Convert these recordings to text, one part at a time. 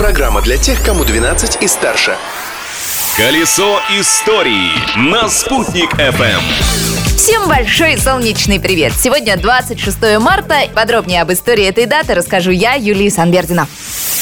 Программа для тех, кому 12 и старше. Колесо истории на «Спутник FM. Всем большой солнечный привет! Сегодня 26 марта. Подробнее об истории этой даты расскажу я, Юлия Санбердина.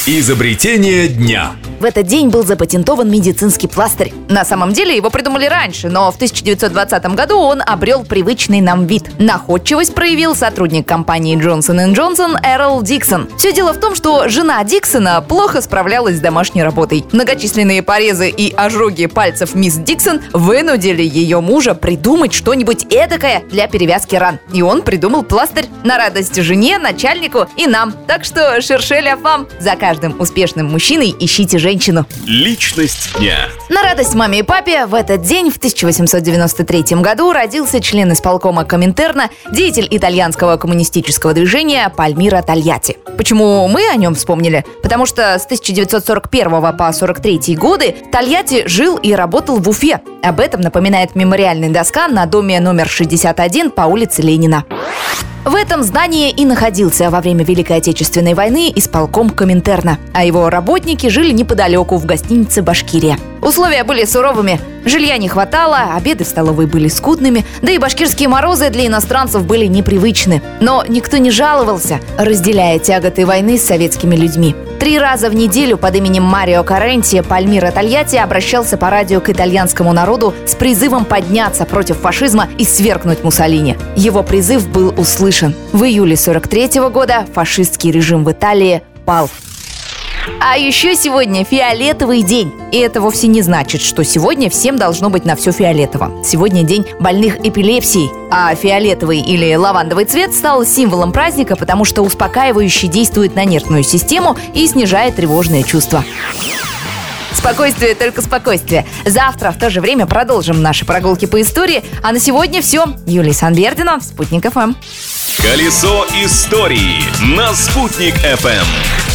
Изобретение дня. В этот день был запатентован медицинский пластырь. На самом деле его придумали раньше, но в 1920 году он обрел привычный нам вид. Находчивость проявил сотрудник компании Johnson Johnson Эрл Диксон. Все дело в том, что жена Диксона плохо справлялась с домашней работой. Многочисленные порезы и ожоги пальцев мисс Диксон вынудили ее мужа придумать что-нибудь эдакое для перевязки ран. И он придумал пластырь на радость жене, начальнику и нам. Так что шершеля фам. За каждым успешным мужчиной ищите женщину женщину. Личность дня. На радость маме и папе в этот день в 1893 году родился член исполкома Коминтерна, деятель итальянского коммунистического движения Пальмира Тольятти. Почему мы о нем вспомнили? Потому что с 1941 по 43 годы Тольятти жил и работал в Уфе. Об этом напоминает мемориальная доска на доме номер 61 по улице Ленина. В этом здании и находился во время Великой Отечественной войны исполком Коминтерна, а его работники жили неподалеку в гостинице «Башкирия». Условия были суровыми, жилья не хватало, обеды в столовой были скудными, да и башкирские морозы для иностранцев были непривычны. Но никто не жаловался, разделяя тяготы войны с советскими людьми. Три раза в неделю под именем Марио Каренти Пальмира Тольятти обращался по радио к итальянскому народу с призывом подняться против фашизма и свергнуть Муссолини. Его призыв был услышан. В июле 43 года фашистский режим в Италии пал. А еще сегодня фиолетовый день. И это вовсе не значит, что сегодня всем должно быть на все фиолетово. Сегодня день больных эпилепсией. А фиолетовый или лавандовый цвет стал символом праздника, потому что успокаивающе действует на нервную систему и снижает тревожные чувства. Спокойствие, только спокойствие. Завтра в то же время продолжим наши прогулки по истории. А на сегодня все. Юлия Санбердина, Спутник ФМ. Колесо истории на «Спутник FM.